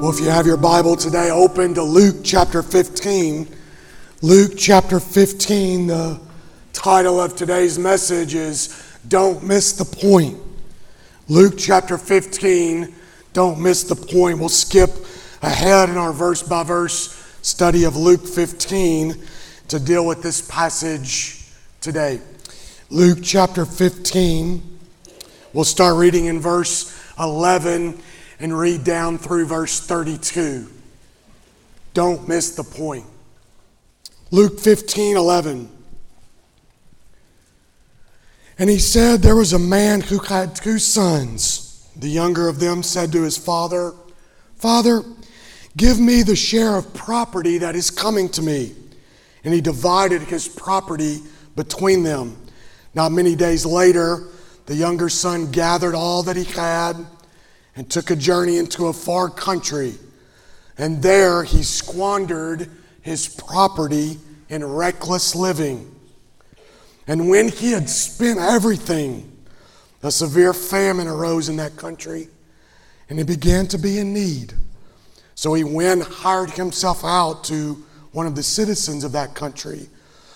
Well, if you have your Bible today, open to Luke chapter 15. Luke chapter 15, the title of today's message is Don't Miss the Point. Luke chapter 15, Don't Miss the Point. We'll skip ahead in our verse by verse study of Luke 15 to deal with this passage today. Luke chapter 15, we'll start reading in verse 11 and read down through verse 32. Don't miss the point. Luke 15 11. And he said, There was a man who had two sons. The younger of them said to his father, Father, give me the share of property that is coming to me. And he divided his property between them. Not many days later, the younger son gathered all that he had and took a journey into a far country. And there he squandered his property in reckless living. And when he had spent everything, a severe famine arose in that country, and he began to be in need. So he went hired himself out to one of the citizens of that country,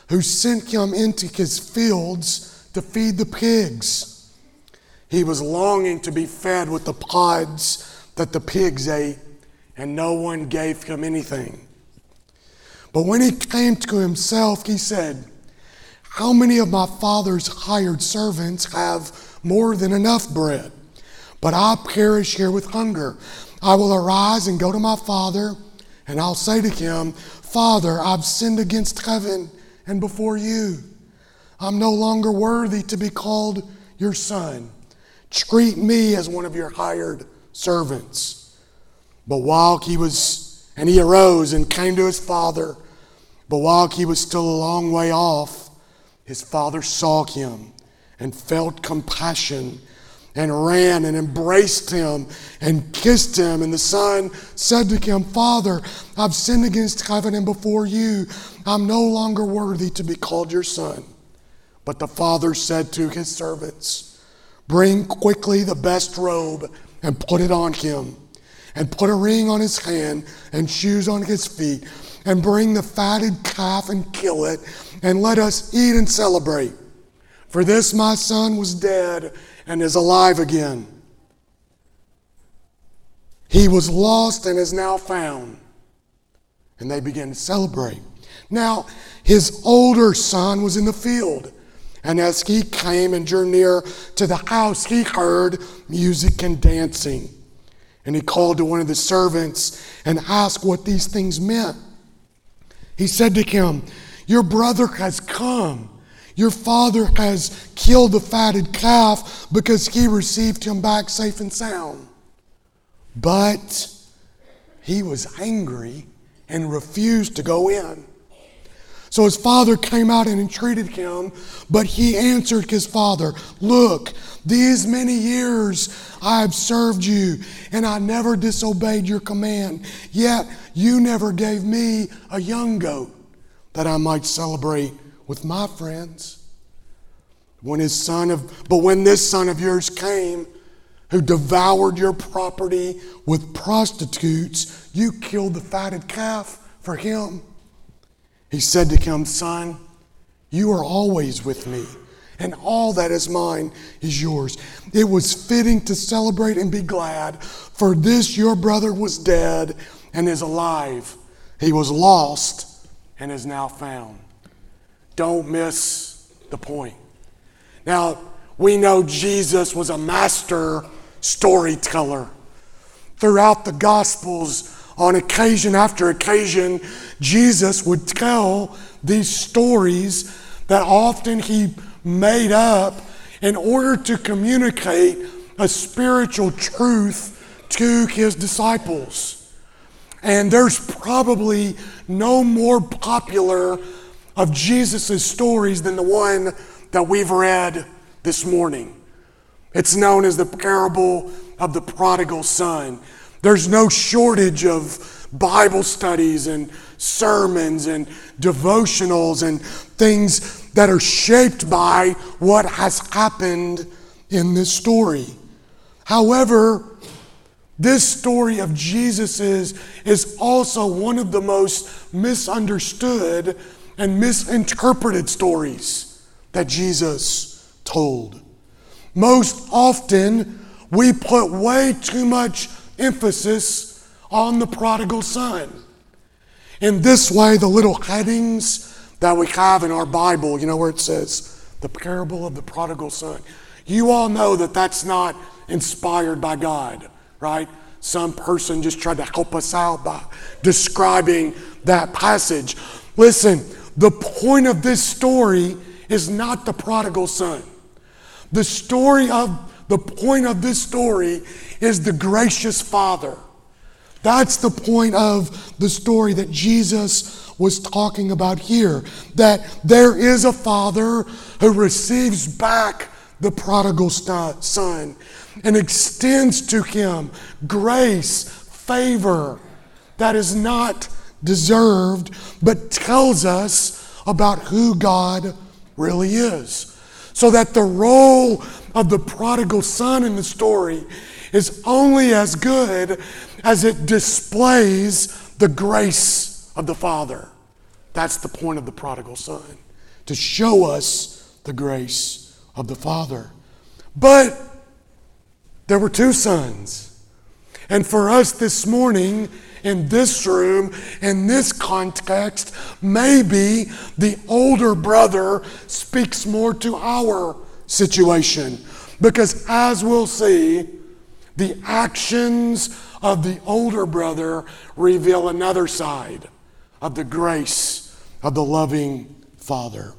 who sent him into his fields to feed the pigs. He was longing to be fed with the pods that the pigs ate, and no one gave him anything. But when he came to himself, he said, How many of my father's hired servants have more than enough bread? But I perish here with hunger. I will arise and go to my father, and I'll say to him, Father, I've sinned against heaven and before you. I'm no longer worthy to be called your son. Treat me as one of your hired servants. But while he was, and he arose and came to his father, but while he was still a long way off, his father saw him and felt compassion and ran and embraced him and kissed him. And the son said to him, Father, I've sinned against heaven and before you. I'm no longer worthy to be called your son. But the father said to his servants, Bring quickly the best robe and put it on him, and put a ring on his hand and shoes on his feet, and bring the fatted calf and kill it, and let us eat and celebrate. For this my son was dead and is alive again. He was lost and is now found. And they began to celebrate. Now, his older son was in the field. And as he came and drew near to the house, he heard music and dancing. And he called to one of the servants and asked what these things meant. He said to him, Your brother has come. Your father has killed the fatted calf because he received him back safe and sound. But he was angry and refused to go in. So his father came out and entreated him, but he answered his father, Look, these many years I have served you, and I never disobeyed your command. Yet you never gave me a young goat that I might celebrate with my friends. When his son of, but when this son of yours came, who devoured your property with prostitutes, you killed the fatted calf for him. He said to him, Son, you are always with me, and all that is mine is yours. It was fitting to celebrate and be glad, for this your brother was dead and is alive. He was lost and is now found. Don't miss the point. Now, we know Jesus was a master storyteller. Throughout the Gospels, on occasion after occasion, Jesus would tell these stories that often he made up in order to communicate a spiritual truth to his disciples. And there's probably no more popular of Jesus' stories than the one that we've read this morning. It's known as the parable of the prodigal son. There's no shortage of Bible studies and sermons and devotionals and things that are shaped by what has happened in this story. However, this story of Jesus's is also one of the most misunderstood and misinterpreted stories that Jesus told. Most often, we put way too much emphasis on the prodigal son. In this way, the little headings that we have in our Bible, you know, where it says the parable of the prodigal son, you all know that that's not inspired by God, right? Some person just tried to help us out by describing that passage. Listen, the point of this story is not the prodigal son. The story of the point of this story is the gracious Father. That's the point of the story that Jesus was talking about here. That there is a father who receives back the prodigal son and extends to him grace, favor that is not deserved, but tells us about who God really is. So that the role of the prodigal son in the story is only as good as it displays the grace of the Father. That's the point of the prodigal son, to show us the grace of the Father. But there were two sons. And for us this morning, in this room, in this context, maybe the older brother speaks more to our situation. Because as we'll see, the actions of the older brother reveal another side of the grace of the loving Father.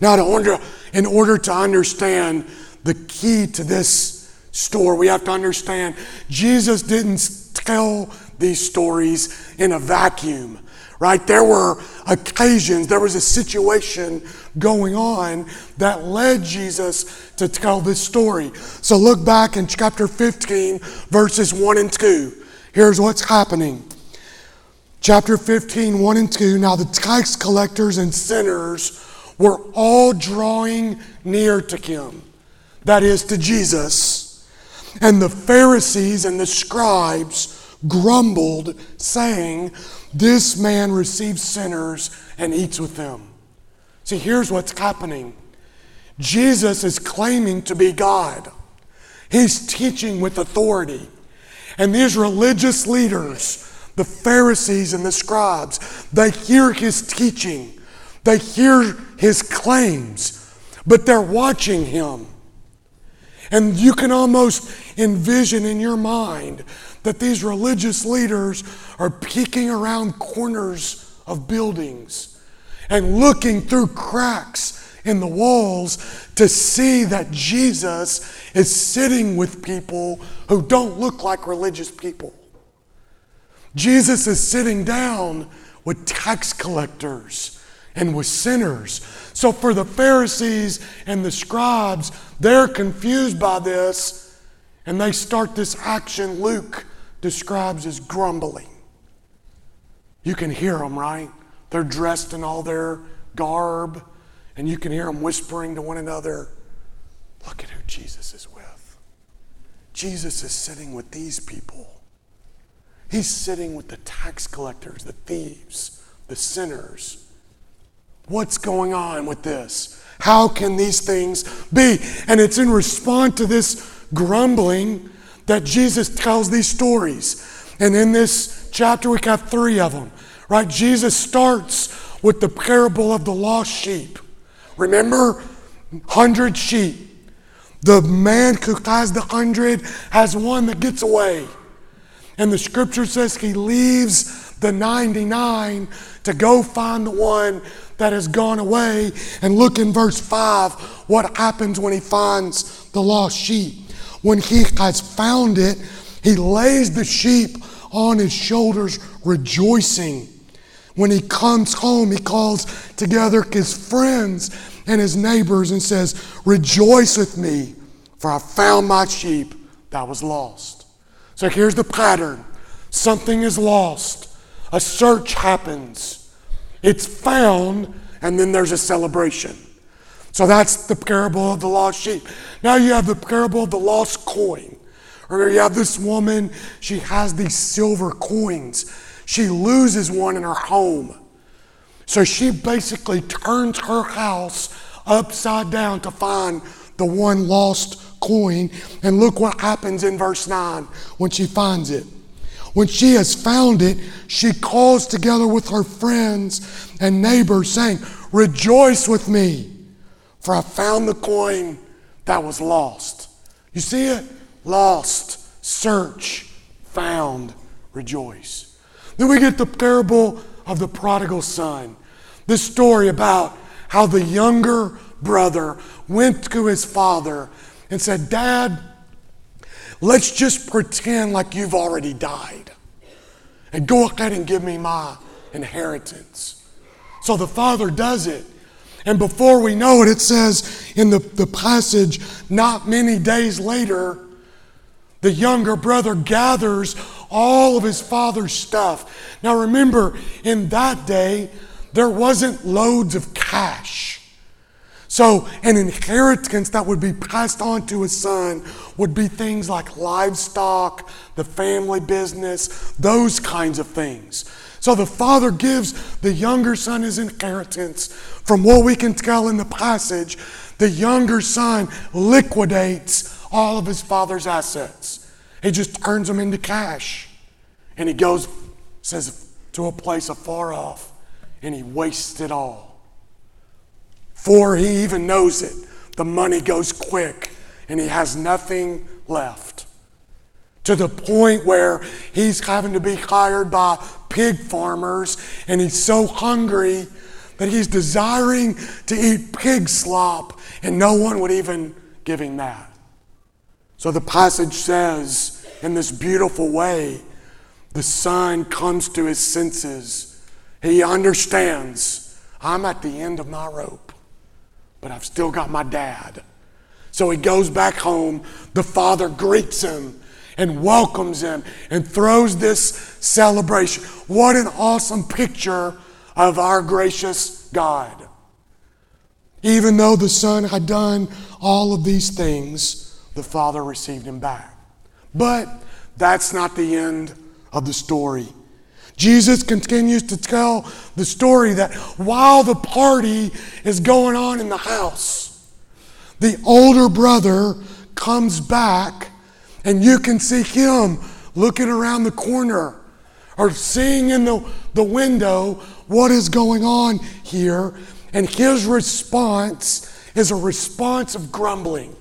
Now, in order, in order to understand the key to this story, we have to understand Jesus didn't tell these stories in a vacuum right? There were occasions, there was a situation going on that led Jesus to tell this story. So look back in chapter 15, verses 1 and 2. Here's what's happening. Chapter 15, 1 and 2. Now the tax collectors and sinners were all drawing near to him, that is, to Jesus. And the Pharisees and the scribes grumbled, saying, this man receives sinners and eats with them. See, here's what's happening Jesus is claiming to be God, he's teaching with authority. And these religious leaders, the Pharisees and the scribes, they hear his teaching, they hear his claims, but they're watching him. And you can almost envision in your mind that these religious leaders are peeking around corners of buildings and looking through cracks in the walls to see that Jesus is sitting with people who don't look like religious people. Jesus is sitting down with tax collectors and with sinners. So, for the Pharisees and the scribes, they're confused by this and they start this action Luke describes as grumbling. You can hear them, right? They're dressed in all their garb, and you can hear them whispering to one another, Look at who Jesus is with. Jesus is sitting with these people. He's sitting with the tax collectors, the thieves, the sinners. What's going on with this? How can these things be? And it's in response to this grumbling that Jesus tells these stories. And in this chapter, we got three of them, right? Jesus starts with the parable of the lost sheep. Remember, hundred sheep. The man who has the hundred has one that gets away. And the scripture says he leaves the 99 to go find the one that has gone away. And look in verse 5 what happens when he finds the lost sheep. When he has found it, he lays the sheep on his shoulders, rejoicing. When he comes home, he calls together his friends and his neighbors and says, Rejoice with me, for I found my sheep that was lost. So here's the pattern something is lost, a search happens, it's found, and then there's a celebration. So that's the parable of the lost sheep. Now you have the parable of the lost coin. Or you have this woman, she has these silver coins. She loses one in her home. So she basically turns her house upside down to find the one lost coin. And look what happens in verse 9 when she finds it. When she has found it, she calls together with her friends and neighbors, saying, Rejoice with me, for I found the coin that was lost. You see it? Lost, search, found, rejoice. Then we get the parable of the prodigal son. This story about how the younger brother went to his father and said, Dad, let's just pretend like you've already died and go ahead and give me my inheritance. So the father does it. And before we know it, it says in the, the passage, not many days later, the younger brother gathers all of his father's stuff. Now remember, in that day, there wasn't loads of cash. So, an inheritance that would be passed on to a son would be things like livestock, the family business, those kinds of things. So, the father gives the younger son his inheritance. From what we can tell in the passage, the younger son liquidates all of his father's assets. He just turns them into cash. And he goes, says, to a place afar off, and he wastes it all. For he even knows it, the money goes quick, and he has nothing left. To the point where he's having to be hired by pig farmers, and he's so hungry that he's desiring to eat pig slop, and no one would even give him that. So the passage says, in this beautiful way, the son comes to his senses. He understands I'm at the end of my rope, but I've still got my dad. So he goes back home. The father greets him and welcomes him and throws this celebration. What an awesome picture of our gracious God. Even though the son had done all of these things, the father received him back. But that's not the end of the story. Jesus continues to tell the story that while the party is going on in the house, the older brother comes back and you can see him looking around the corner or seeing in the, the window what is going on here. And his response is a response of grumbling.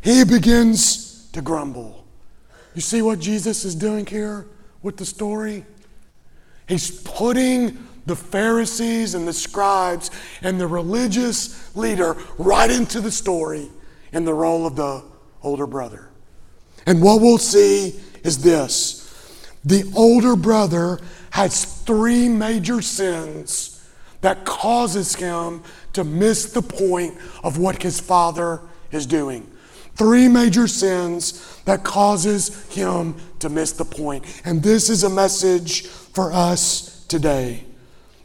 He begins to grumble. You see what Jesus is doing here with the story? He's putting the Pharisees and the scribes and the religious leader right into the story in the role of the older brother. And what we'll see is this the older brother has three major sins that causes him to miss the point of what his father is doing three major sins that causes him to miss the point. And this is a message for us today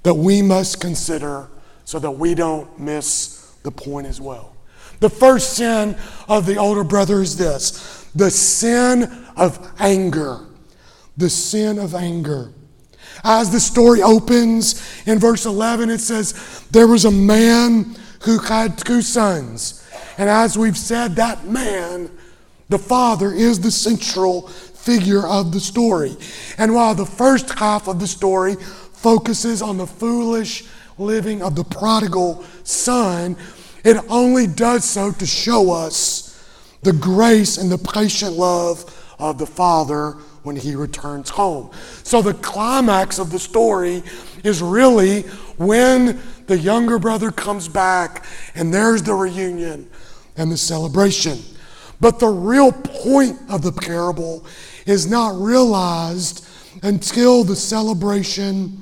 that we must consider so that we don't miss the point as well. The first sin of the older brother is this the sin of anger. The sin of anger. As the story opens in verse 11 it says there was a man who had two sons and as we've said, that man, the father, is the central figure of the story. And while the first half of the story focuses on the foolish living of the prodigal son, it only does so to show us the grace and the patient love of the father when he returns home. So the climax of the story is really when the younger brother comes back and there's the reunion and the celebration. But the real point of the parable is not realized until the celebration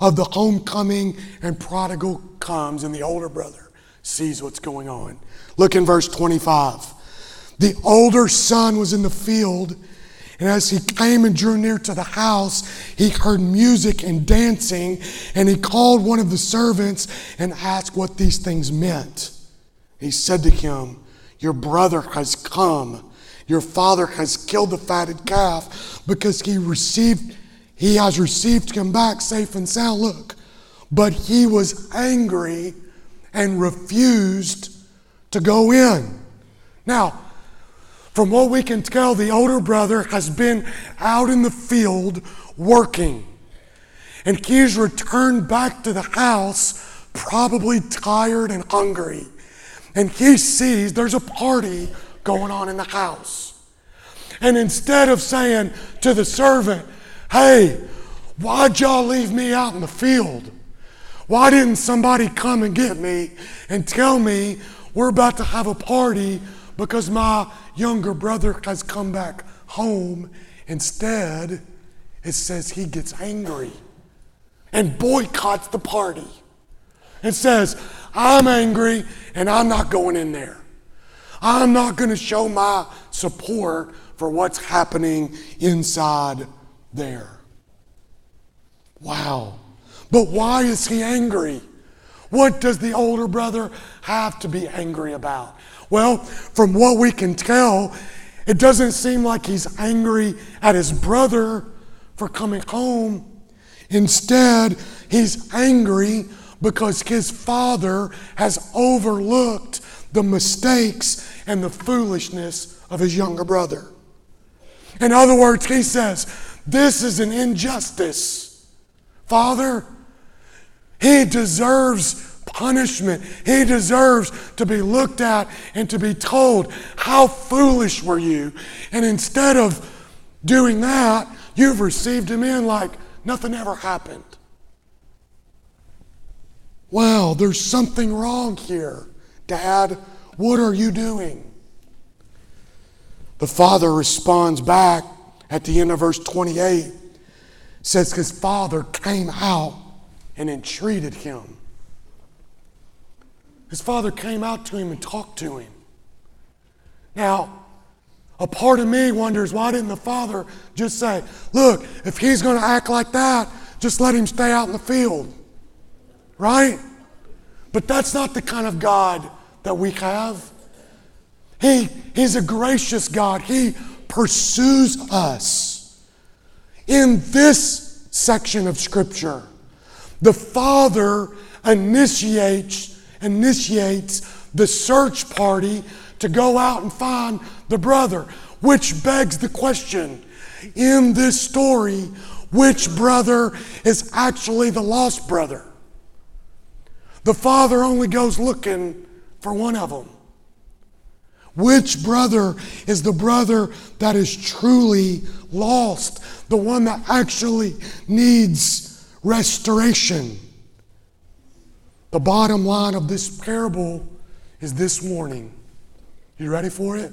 of the homecoming and prodigal comes and the older brother sees what's going on. Look in verse 25. The older son was in the field, and as he came and drew near to the house, he heard music and dancing, and he called one of the servants and asked what these things meant. He said to him, Your brother has come. Your father has killed the fatted calf because he received he has received him back safe and sound. Look, but he was angry and refused to go in. Now, from what we can tell, the older brother has been out in the field working. And he's returned back to the house, probably tired and hungry. And he sees there's a party going on in the house. And instead of saying to the servant, Hey, why'd y'all leave me out in the field? Why didn't somebody come and get me and tell me we're about to have a party because my younger brother has come back home? Instead, it says he gets angry and boycotts the party and says, I'm angry and I'm not going in there. I'm not going to show my support for what's happening inside there. Wow. But why is he angry? What does the older brother have to be angry about? Well, from what we can tell, it doesn't seem like he's angry at his brother for coming home. Instead, he's angry because his father has overlooked the mistakes and the foolishness of his younger brother. In other words, he says, This is an injustice. Father, he deserves punishment. He deserves to be looked at and to be told, How foolish were you? And instead of doing that, you've received him in like nothing ever happened. Wow, there's something wrong here. Dad, what are you doing? The father responds back at the end of verse 28 says his father came out and entreated him. His father came out to him and talked to him. Now, a part of me wonders why didn't the father just say, Look, if he's going to act like that, just let him stay out in the field? Right? But that's not the kind of God that we have. He, he's a gracious God. He pursues us. In this section of Scripture, the Father initiates, initiates the search party to go out and find the brother, which begs the question in this story, which brother is actually the lost brother? The father only goes looking for one of them. Which brother is the brother that is truly lost? The one that actually needs restoration? The bottom line of this parable is this warning. You ready for it?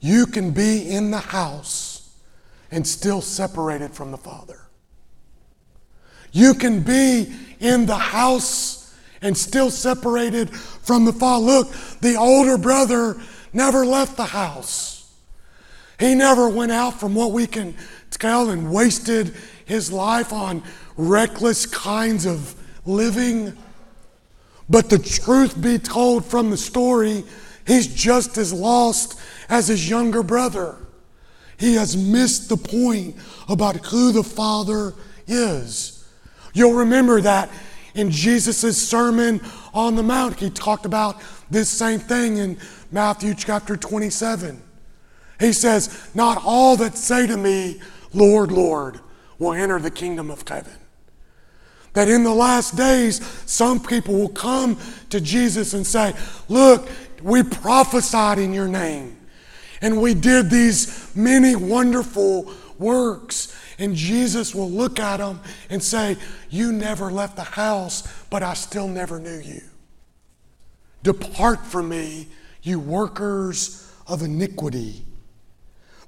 You can be in the house and still separated from the Father. You can be in the house and still separated from the Father. Look, the older brother never left the house. He never went out from what we can tell and wasted his life on reckless kinds of living. But the truth be told from the story, he's just as lost as his younger brother. He has missed the point about who the Father is. You'll remember that in Jesus' Sermon on the Mount, he talked about this same thing in Matthew chapter 27. He says, Not all that say to me, Lord, Lord, will enter the kingdom of heaven. That in the last days, some people will come to Jesus and say, Look, we prophesied in your name, and we did these many wonderful works. And Jesus will look at them and say, You never left the house, but I still never knew you. Depart from me, you workers of iniquity.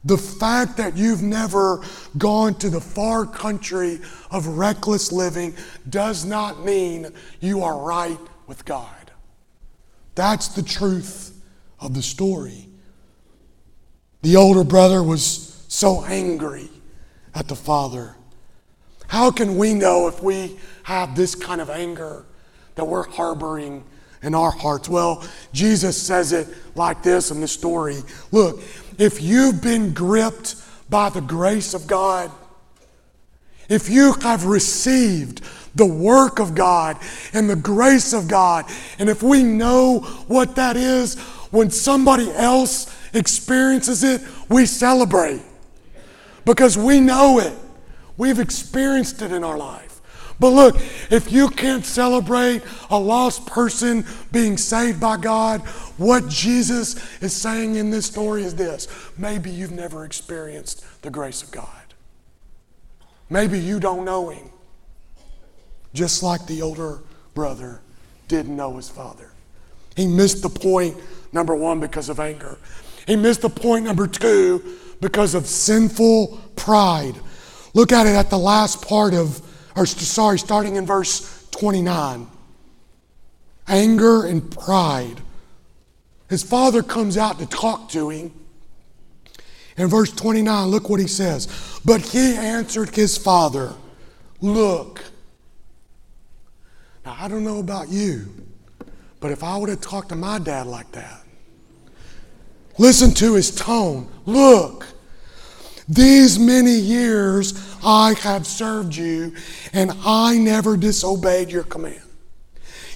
The fact that you've never gone to the far country of reckless living does not mean you are right with God. That's the truth of the story. The older brother was so angry at the father. How can we know if we have this kind of anger that we're harboring in our hearts? Well, Jesus says it like this in the story. Look, if you've been gripped by the grace of God, if you have received the work of God and the grace of God, and if we know what that is, when somebody else experiences it, we celebrate because we know it. We've experienced it in our life. But look, if you can't celebrate a lost person being saved by God, what Jesus is saying in this story is this maybe you've never experienced the grace of God. Maybe you don't know Him. Just like the older brother didn't know his father. He missed the point, number one, because of anger. He missed the point, number two, because of sinful pride. Look at it at the last part of or sorry, starting in verse 29. Anger and pride. His father comes out to talk to him. In verse 29, look what he says. But he answered his father, Look. Now, I don't know about you, but if I would have talked to my dad like that, listen to his tone. Look. These many years I have served you, and I never disobeyed your command.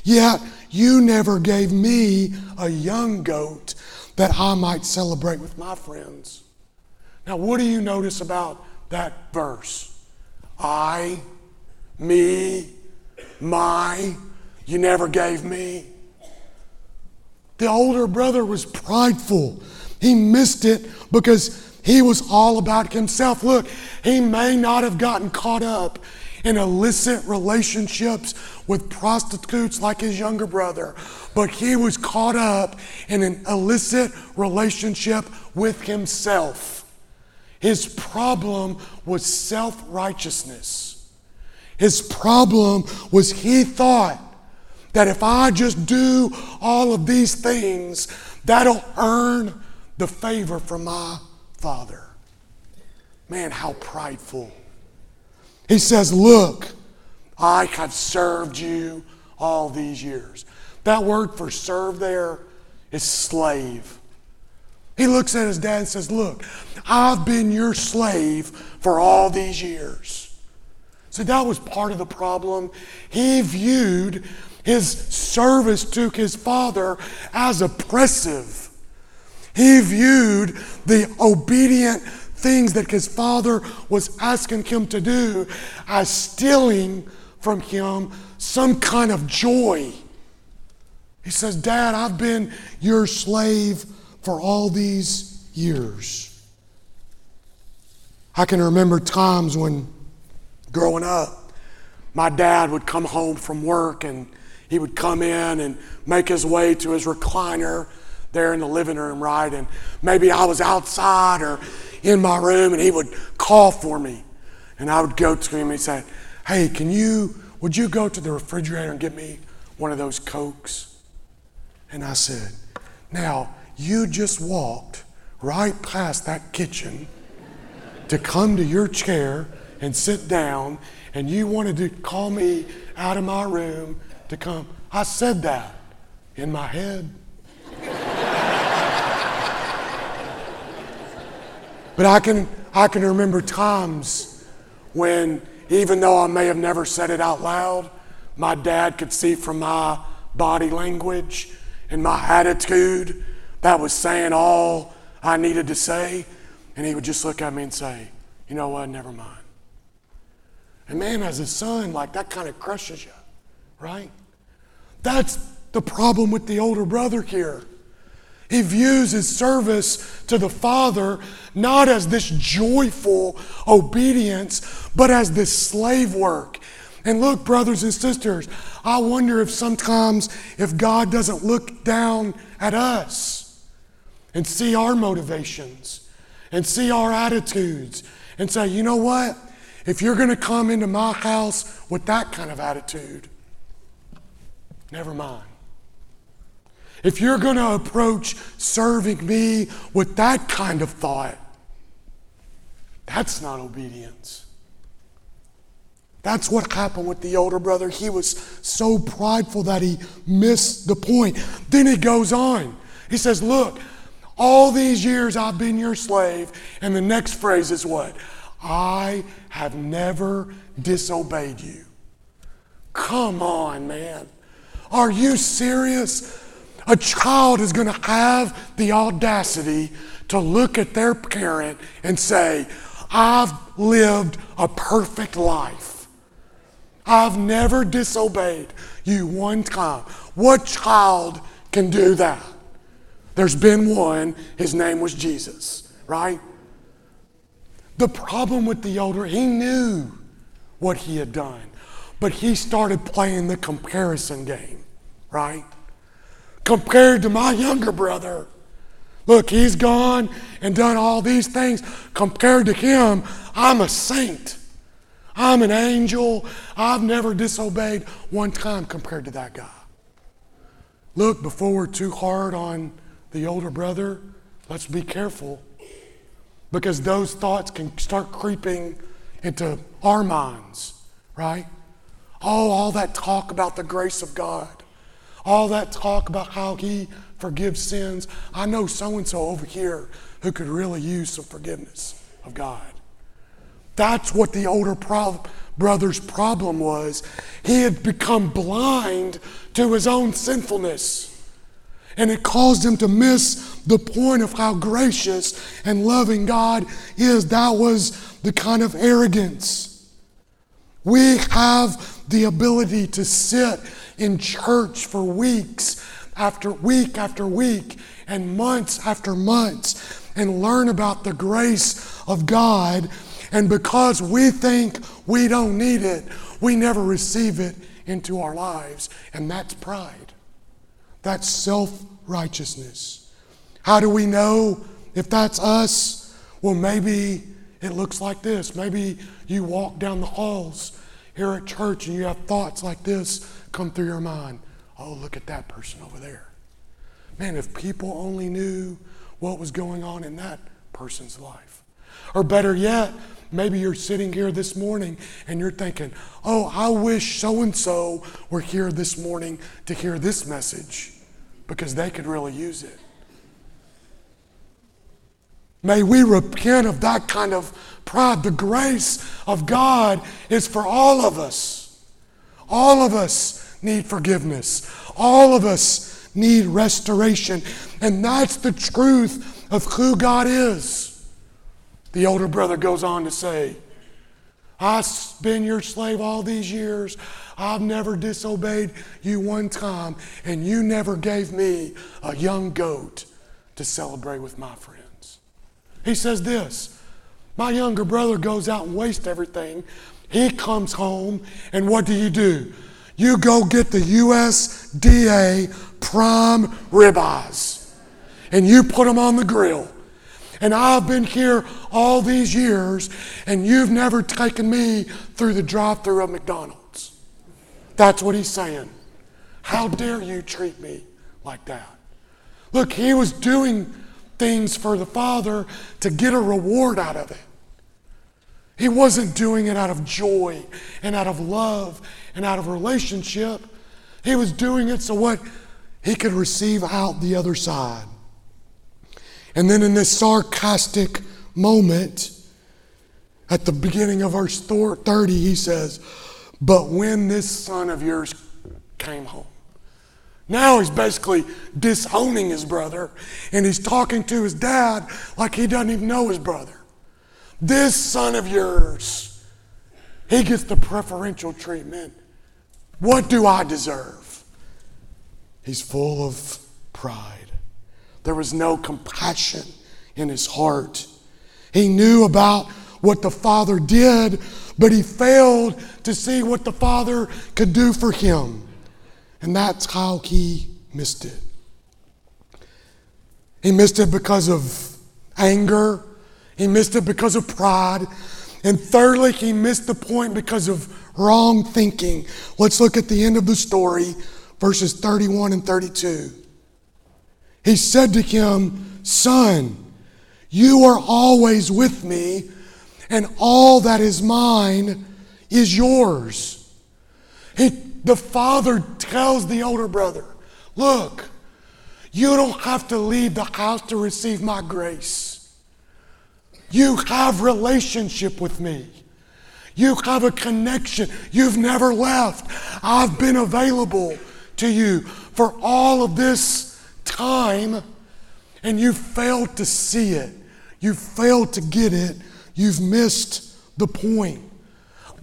Yet you never gave me a young goat that I might celebrate with my friends. Now, what do you notice about that verse? I, me, my, you never gave me. The older brother was prideful. He missed it because he was all about himself. Look, he may not have gotten caught up in illicit relationships with prostitutes like his younger brother, but he was caught up in an illicit relationship with himself. His problem was self righteousness. His problem was he thought that if I just do all of these things, that'll earn the favor from my Father. Man, how prideful. He says, Look, I have served you all these years. That word for serve there is slave. He looks at his dad and says, Look, I've been your slave for all these years. So that was part of the problem. He viewed his service to his father as oppressive. He viewed the obedient things that his father was asking him to do as stealing from him some kind of joy. He says, Dad, I've been your slave for all these years. I can remember times when growing up, my dad would come home from work and he would come in and make his way to his recliner there in the living room, right? And maybe I was outside or in my room and he would call for me. And I would go to him and he'd say, Hey, can you, would you go to the refrigerator and get me one of those Cokes? And I said, Now, you just walked right past that kitchen to come to your chair and sit down, and you wanted to call me out of my room to come. I said that in my head. But I can, I can remember times when, even though I may have never said it out loud, my dad could see from my body language and my attitude that was saying all I needed to say. And he would just look at me and say, You know what? Never mind. And man, as a son, like that kind of crushes you, right? That's the problem with the older brother here. He views his service to the Father not as this joyful obedience, but as this slave work. And look, brothers and sisters, I wonder if sometimes if God doesn't look down at us and see our motivations and see our attitudes and say, you know what? If you're going to come into my house with that kind of attitude, never mind. If you're going to approach serving me with that kind of thought, that's not obedience. That's what happened with the older brother. He was so prideful that he missed the point. Then he goes on. He says, Look, all these years I've been your slave. And the next phrase is what? I have never disobeyed you. Come on, man. Are you serious? A child is going to have the audacity to look at their parent and say, I've lived a perfect life. I've never disobeyed you one time. What child can do that? There's been one, his name was Jesus, right? The problem with the older, he knew what he had done, but he started playing the comparison game, right? Compared to my younger brother. Look, he's gone and done all these things. Compared to him, I'm a saint. I'm an angel. I've never disobeyed one time compared to that guy. Look, before we're too hard on the older brother, let's be careful because those thoughts can start creeping into our minds, right? Oh, all that talk about the grace of God, all that talk about how He forgives sins. I know so and so over here who could really use some forgiveness of God. That's what the older pro- brother's problem was. He had become blind to his own sinfulness. And it caused him to miss the point of how gracious and loving God is. That was the kind of arrogance. We have the ability to sit in church for weeks after week after week and months after months and learn about the grace of God. And because we think we don't need it, we never receive it into our lives. And that's pride. That's self righteousness. How do we know if that's us? Well, maybe it looks like this. Maybe you walk down the halls here at church and you have thoughts like this come through your mind. Oh, look at that person over there. Man, if people only knew what was going on in that person's life. Or better yet, maybe you're sitting here this morning and you're thinking, oh, I wish so and so were here this morning to hear this message because they could really use it. May we repent of that kind of pride. The grace of God is for all of us. All of us need forgiveness. All of us need restoration. And that's the truth of who God is. The older brother goes on to say, I've been your slave all these years. I've never disobeyed you one time, and you never gave me a young goat to celebrate with my friends. He says this My younger brother goes out and wastes everything. He comes home, and what do you do? You go get the USDA prime ribeyes, and you put them on the grill and I've been here all these years, and you've never taken me through the drive through of McDonald's. That's what he's saying. How dare you treat me like that? Look, he was doing things for the Father to get a reward out of it. He wasn't doing it out of joy and out of love and out of relationship. He was doing it so what he could receive out the other side. And then in this sarcastic moment, at the beginning of verse 30, he says, But when this son of yours came home. Now he's basically disowning his brother, and he's talking to his dad like he doesn't even know his brother. This son of yours, he gets the preferential treatment. What do I deserve? He's full of pride. There was no compassion in his heart. He knew about what the Father did, but he failed to see what the Father could do for him. And that's how he missed it. He missed it because of anger He missed it because of pride. And thirdly, he missed the point because of wrong thinking. Let's look at the end of the story, verses 31 and 32. He said to him, Son, you are always with me, and all that is mine is yours. He, the father tells the older brother, Look, you don't have to leave the house to receive my grace. You have relationship with me. You have a connection. You've never left. I've been available to you for all of this time, and you failed to see it. You failed to get it. You've missed the point.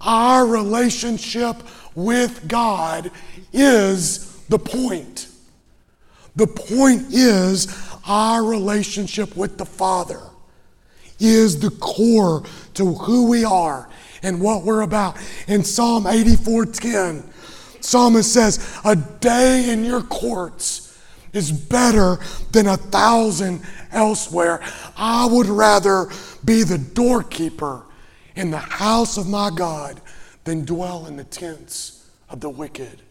Our relationship with God is the point. The point is our relationship with the Father is the core to who we are and what we're about. In Psalm 84:10, psalmist says, "A day in your courts is better than a thousand elsewhere. I would rather be the doorkeeper in the house of my God than dwell in the tents of the wicked."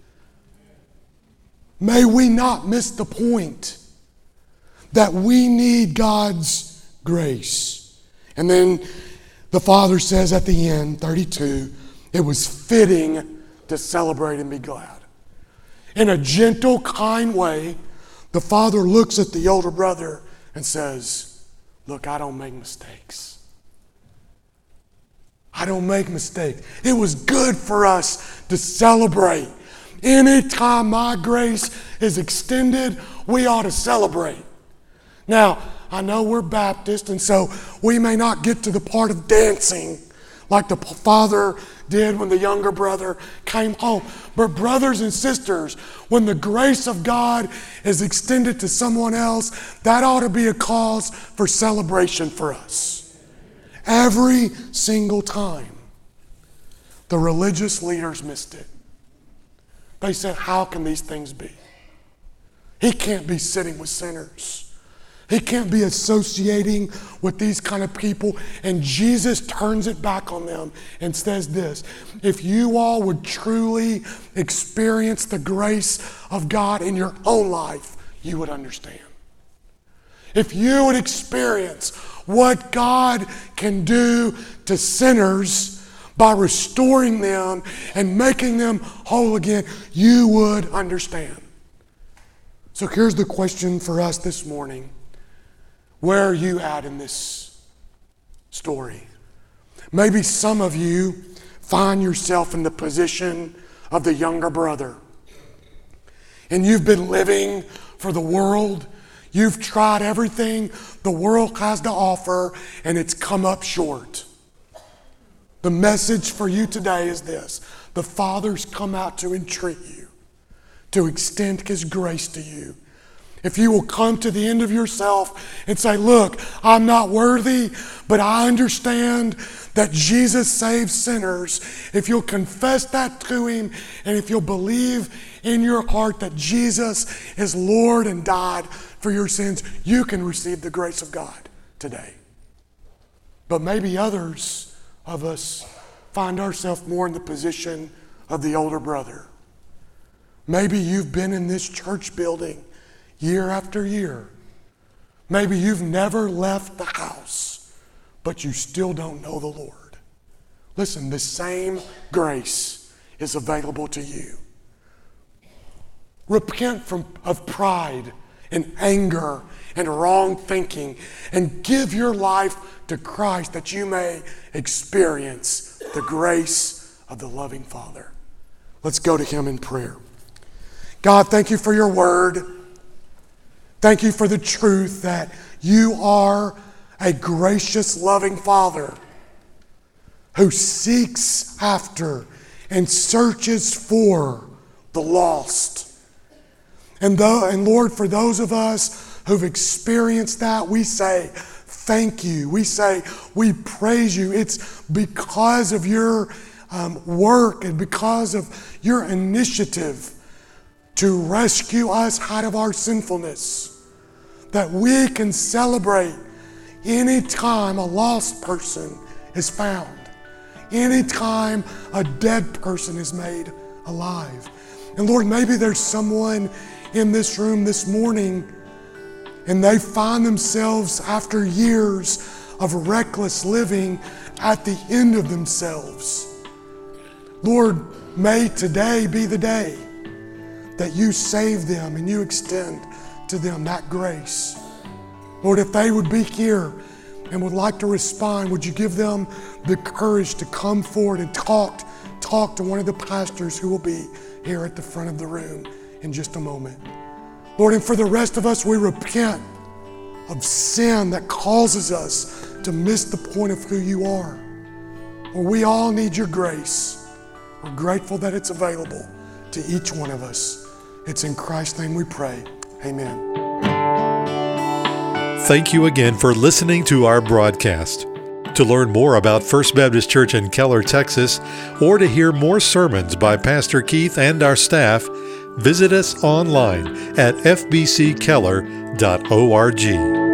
May we not miss the point that we need God's grace. And then the Father says at the end, 32, it was fitting to celebrate and be glad. In a gentle, kind way, the Father looks at the older brother and says, Look, I don't make mistakes. I don't make mistakes. It was good for us to celebrate. Anytime my grace is extended, we ought to celebrate. Now, I know we're Baptist, and so we may not get to the part of dancing like the father did when the younger brother came home. But, brothers and sisters, when the grace of God is extended to someone else, that ought to be a cause for celebration for us. Every single time. The religious leaders missed it. They said, How can these things be? He can't be sitting with sinners. He can't be associating with these kind of people. And Jesus turns it back on them and says this If you all would truly experience the grace of God in your own life, you would understand. If you would experience what God can do to sinners by restoring them and making them whole again, you would understand. So here's the question for us this morning where are you at in this story? Maybe some of you find yourself in the position of the younger brother. And you've been living for the world. You've tried everything the world has to offer, and it's come up short. The message for you today is this the Father's come out to entreat you, to extend His grace to you if you will come to the end of yourself and say, Look, I'm not worthy, but I understand that Jesus saves sinners. If you'll confess that to Him and if you'll believe in your heart that Jesus is Lord and died for your sins, you can receive the grace of God today. But maybe others of us find ourselves more in the position of the older brother. Maybe you've been in this church building year after year. Maybe you've never left the house, but you still don't know the Lord. Listen, the same grace is available to you. Repent from, of pride and anger and wrong thinking and give your life to Christ that you may experience the grace of the loving Father. Let's go to Him in prayer. God, thank you for your word. Thank you for the truth that you are a gracious, loving Father who seeks after and searches for the lost. And, though, and Lord, for those of us who've experienced that, we say, Thank you. We say, We praise you. It's because of your um, work and because of your initiative to rescue us out of our sinfulness that we can celebrate anytime a lost person is found, anytime a dead person is made alive. And Lord, maybe there's someone in this room this morning and they find themselves after years of reckless living at the end of themselves. Lord, may today be the day that you save them and you extend to them that grace. Lord, if they would be here and would like to respond, would you give them the courage to come forward and talk, talk to one of the pastors who will be here at the front of the room in just a moment. Lord, and for the rest of us, we repent of sin that causes us to miss the point of who you are. Lord, we all need your grace. We're grateful that it's available to each one of us. It's in Christ's name we pray. Amen. Thank you again for listening to our broadcast. To learn more about First Baptist Church in Keller, Texas, or to hear more sermons by Pastor Keith and our staff, visit us online at fbckeller.org.